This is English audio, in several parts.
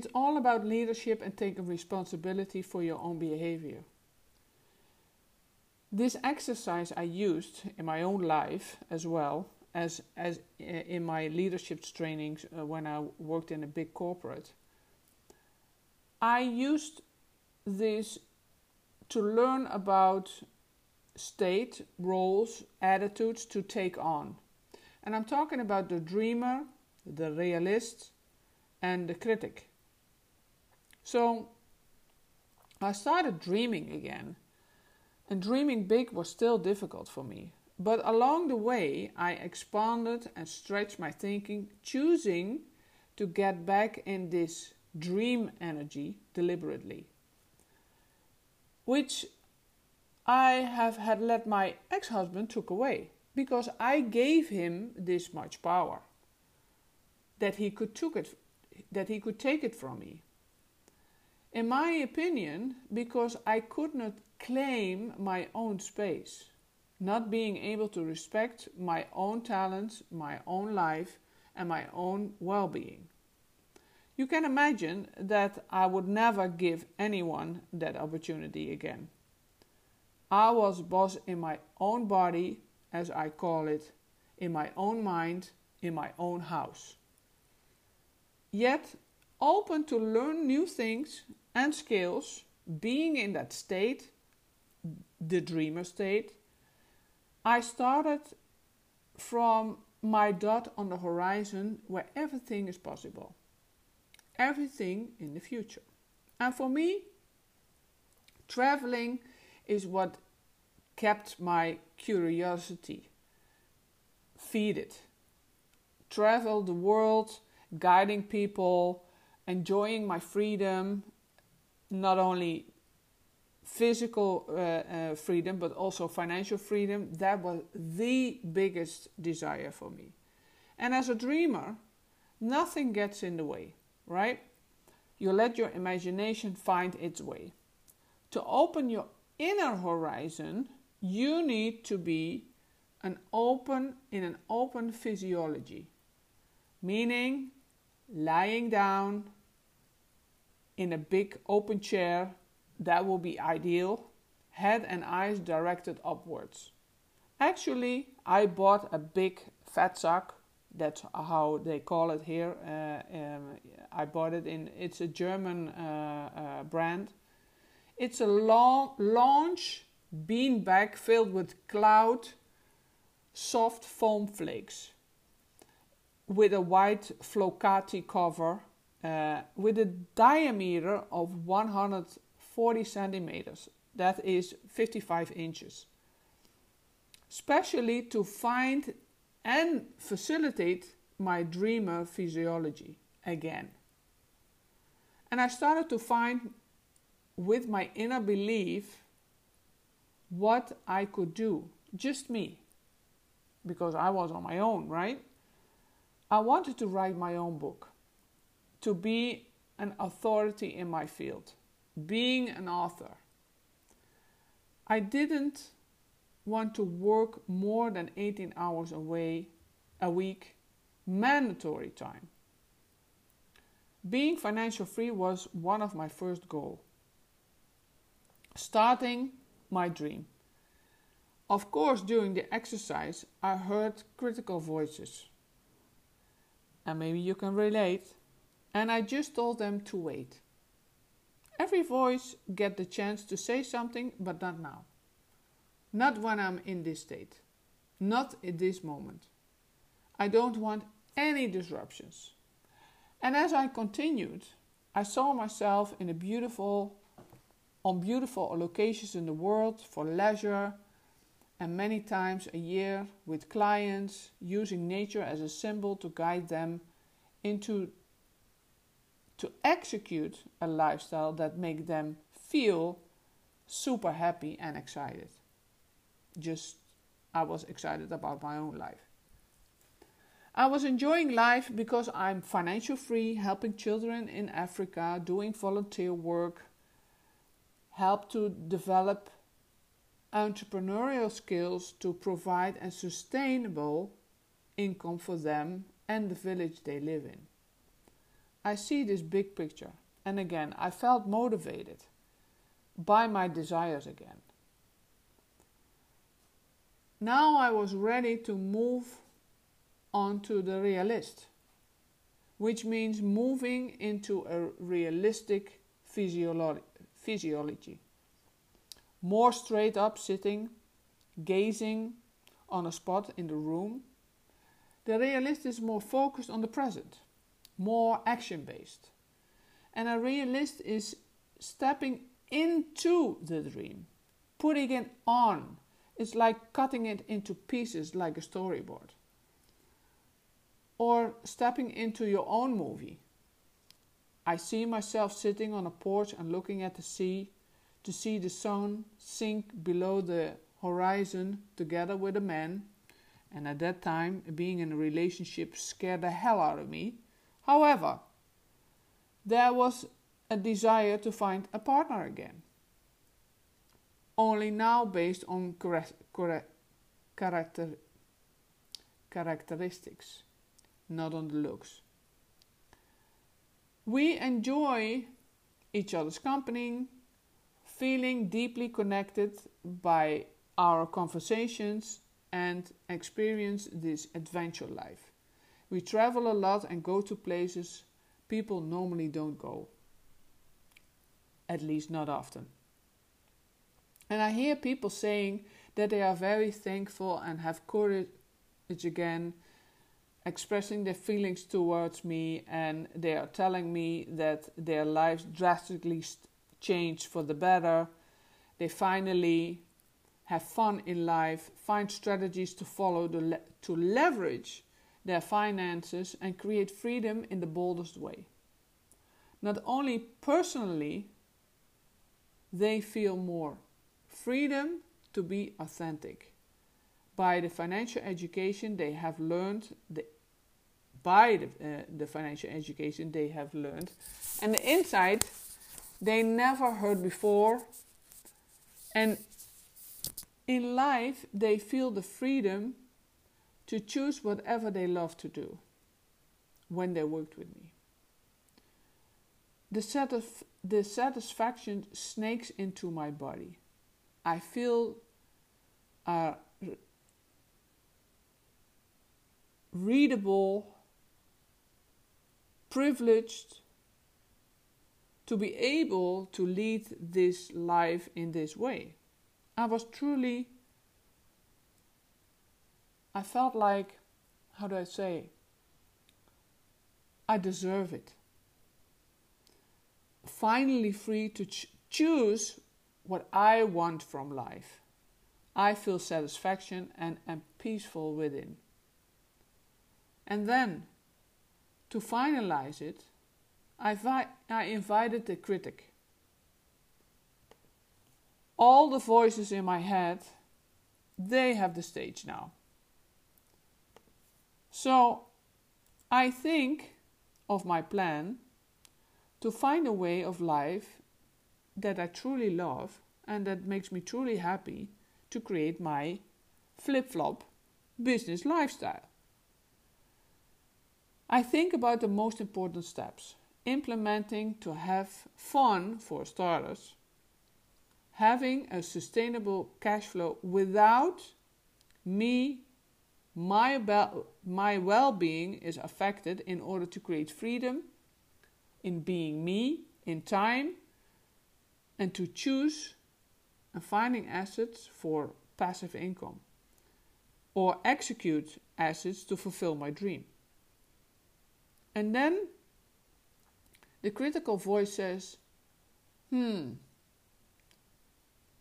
It's all about leadership and taking responsibility for your own behavior. This exercise I used in my own life as well as as in my leadership trainings uh, when I worked in a big corporate. I used this to learn about state, roles, attitudes to take on. And I'm talking about the dreamer, the realist, and the critic. So I started dreaming again. And dreaming big was still difficult for me. But along the way, I expanded and stretched my thinking, choosing to get back in this dream energy deliberately, which I have had let my ex-husband took away because I gave him this much power that he could took it that he could take it from me. In my opinion, because I could not claim my own space, not being able to respect my own talents, my own life, and my own well being. You can imagine that I would never give anyone that opportunity again. I was boss in my own body, as I call it, in my own mind, in my own house. Yet, open to learn new things and skills, being in that state, the dreamer state, I started from my dot on the horizon where everything is possible everything in the future. And for me, traveling is what kept my curiosity feeded. Travel the world, guiding people, enjoying my freedom, not only physical uh, uh, freedom but also financial freedom. That was the biggest desire for me. And as a dreamer, nothing gets in the way right? You let your imagination find its way. To open your inner horizon, you need to be an open in an open physiology, meaning lying down in a big open chair. That will be ideal. Head and eyes directed upwards. Actually, I bought a big fat sack that's how they call it here. Uh, um, I bought it in. It's a German uh, uh, brand. It's a long launch bean bag filled with cloud soft foam flakes with a white flocati cover uh, with a diameter of 140 centimeters. That is 55 inches. Specially to find and facilitate my dreamer physiology again. And I started to find with my inner belief what I could do, just me, because I was on my own, right? I wanted to write my own book, to be an authority in my field, being an author. I didn't want to work more than 18 hours away a week, mandatory time. Being financial free was one of my first goals. Starting my dream. Of course, during the exercise, I heard critical voices. And maybe you can relate. And I just told them to wait. Every voice get the chance to say something, but not now. Not when I'm in this state. Not at this moment. I don't want any disruptions. And as I continued, I saw myself in a beautiful on beautiful locations in the world for leisure and many times a year with clients using nature as a symbol to guide them into to execute a lifestyle that make them feel super happy and excited just I was excited about my own life. I was enjoying life because I'm financial free, helping children in Africa, doing volunteer work, help to develop entrepreneurial skills to provide a sustainable income for them and the village they live in. I see this big picture. And again, I felt motivated by my desires again. Now I was ready to move on to the realist, which means moving into a realistic physiolo- physiology. More straight up sitting, gazing on a spot in the room. The realist is more focused on the present, more action based. And a realist is stepping into the dream, putting it on. It's like cutting it into pieces like a storyboard. Or stepping into your own movie. I see myself sitting on a porch and looking at the sea to see the sun sink below the horizon together with a man. And at that time, being in a relationship scared the hell out of me. However, there was a desire to find a partner again. Only now based on character, characteristics, not on the looks. We enjoy each other's company, feeling deeply connected by our conversations and experience this adventure life. We travel a lot and go to places people normally don't go. At least not often. And I hear people saying that they are very thankful and have courage again, expressing their feelings towards me, and they are telling me that their lives drastically changed for the better. They finally have fun in life, find strategies to follow le- to leverage their finances and create freedom in the boldest way. Not only personally, they feel more freedom to be authentic. By the financial education they have learned, the, by the, uh, the financial education they have learned, and the insight they never heard before. And in life, they feel the freedom to choose whatever they love to do when they worked with me. The, satisf- the satisfaction snakes into my body. I feel uh, a readable, privileged to be able to lead this life in this way. I was truly I felt like, how do I say, I deserve it. Finally, free to ch- choose what I want from life. I feel satisfaction and am peaceful within. And then, to finalize it, I, vi- I invited the critic. All the voices in my head, they have the stage now. So I think of my plan to find a way of life that I truly love and that makes me truly happy to create my flip flop business lifestyle. I think about the most important steps implementing to have fun for starters, having a sustainable cash flow without me my, be- my well being is affected in order to create freedom in being me, in time, and to choose and finding assets for passive income or execute assets to fulfill my dream. And then the critical voice says, hmm,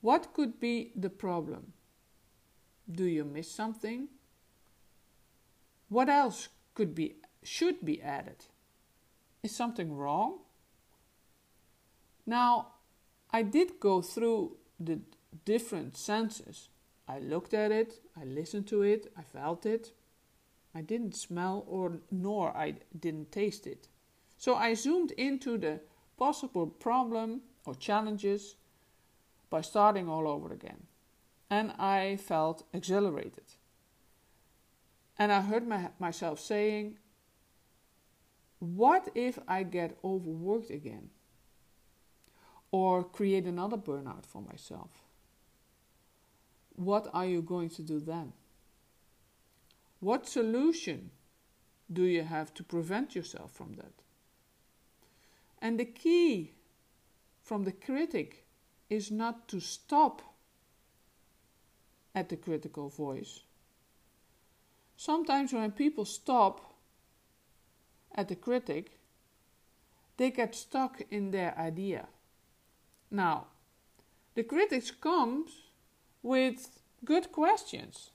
what could be the problem? Do you miss something? What else could be should be added? Is something wrong? Now, I did go through the different senses. I looked at it, I listened to it, I felt it. I didn't smell or nor I didn't taste it. So I zoomed into the possible problem or challenges by starting all over again. And I felt exhilarated. And I heard my, myself saying, what if I get overworked again? Or create another burnout for myself? What are you going to do then? What solution do you have to prevent yourself from that? And the key from the critic is not to stop at the critical voice. Sometimes when people stop at the critic, they get stuck in their idea. Now, the critics comes with good questions,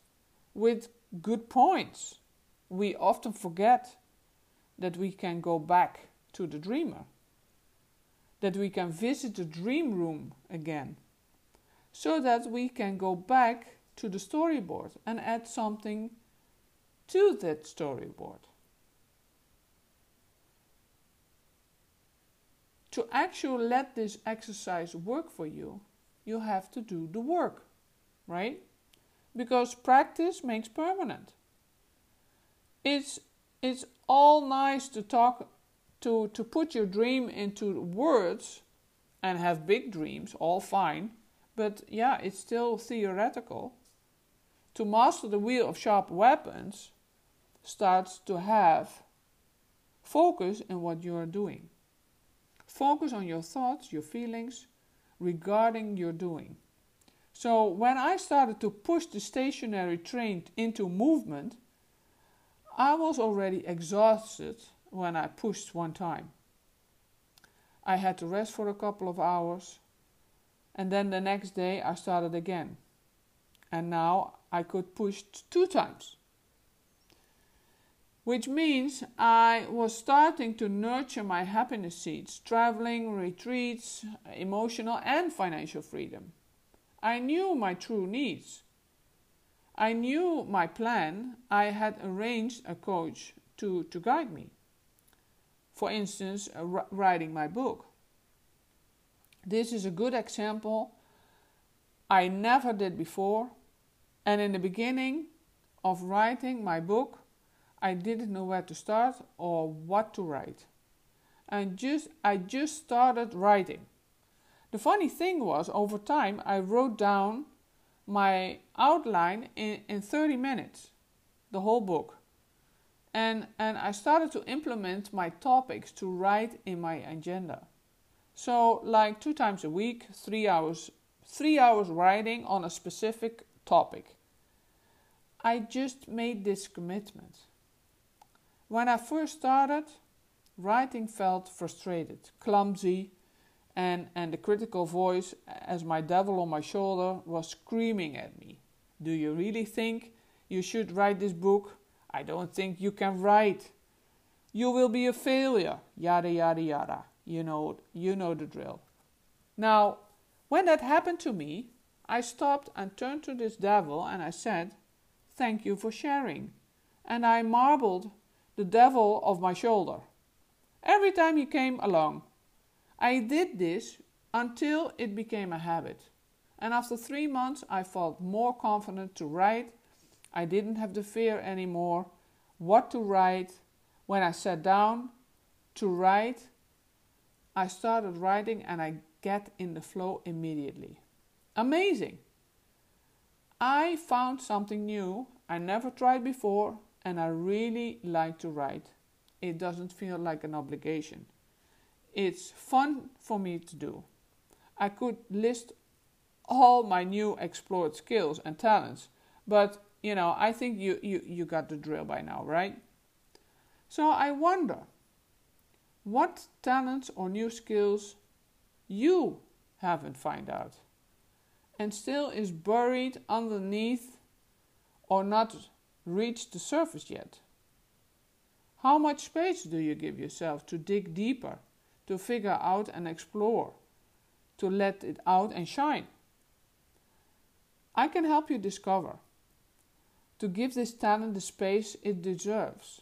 with good points. We often forget that we can go back to the dreamer, that we can visit the dream room again, so that we can go back to the storyboard and add something to that storyboard. To actually let this exercise work for you, you have to do the work, right? Because practice makes permanent. It's it's all nice to talk to to put your dream into words and have big dreams, all fine, but yeah, it's still theoretical. To master the wheel of sharp weapons starts to have focus in what you are doing. Focus on your thoughts, your feelings regarding your doing. So when I started to push the stationary train into movement, I was already exhausted when I pushed one time. I had to rest for a couple of hours, and then the next day I started again. And now I could push two times which means I was starting to nurture my happiness seeds, traveling, retreats, emotional and financial freedom. I knew my true needs. I knew my plan. I had arranged a coach to, to guide me. For instance, uh, writing my book. This is a good example I never did before. And in the beginning of writing my book, I didn't know where to start or what to write. And just I just started writing. The funny thing was over time I wrote down my outline in, in 30 minutes, the whole book. And and I started to implement my topics to write in my agenda. So like two times a week, three hours three hours writing on a specific topic. I just made this commitment. When I first started, writing felt frustrated, clumsy, and, and the critical voice, as my devil on my shoulder, was screaming at me. Do you really think you should write this book? I don't think you can write. You will be a failure. Yada yada yada. You know you know the drill. Now, when that happened to me, I stopped and turned to this devil and I said, Thank you for sharing. And I marveled the devil of my shoulder. Every time he came along. I did this until it became a habit. And after three months, I felt more confident to write. I didn't have the fear anymore what to write. When I sat down to write, I started writing and I get in the flow immediately. Amazing! I found something new I never tried before and I really like to write. It doesn't feel like an obligation. It's fun for me to do. I could list all my new explored skills and talents, but you know, I think you, you, you got the drill by now, right? So I wonder what talents or new skills you haven't found out and still is buried underneath or not reached the surface yet? How much space do you give yourself to dig deeper, to figure out and explore, to let it out and shine? I can help you discover, to give this talent the space it deserves,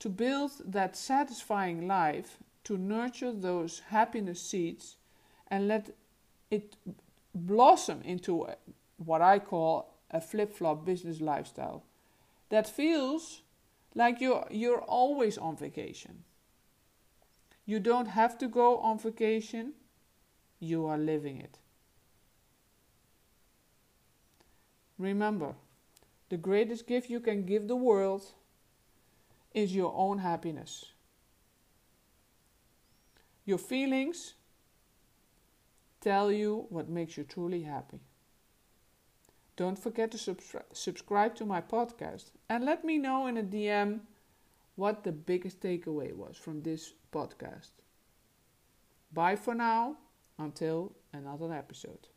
to build that satisfying life, to nurture those happiness seeds and let it blossom into what I call a flip flop business lifestyle that feels Like you're, you're always on vacation. You don't have to go on vacation, you are living it. Remember, the greatest gift you can give the world is your own happiness. Your feelings tell you what makes you truly happy. Don't forget to subscri- subscribe to my podcast and let me know in a DM what the biggest takeaway was from this podcast. Bye for now, until another episode.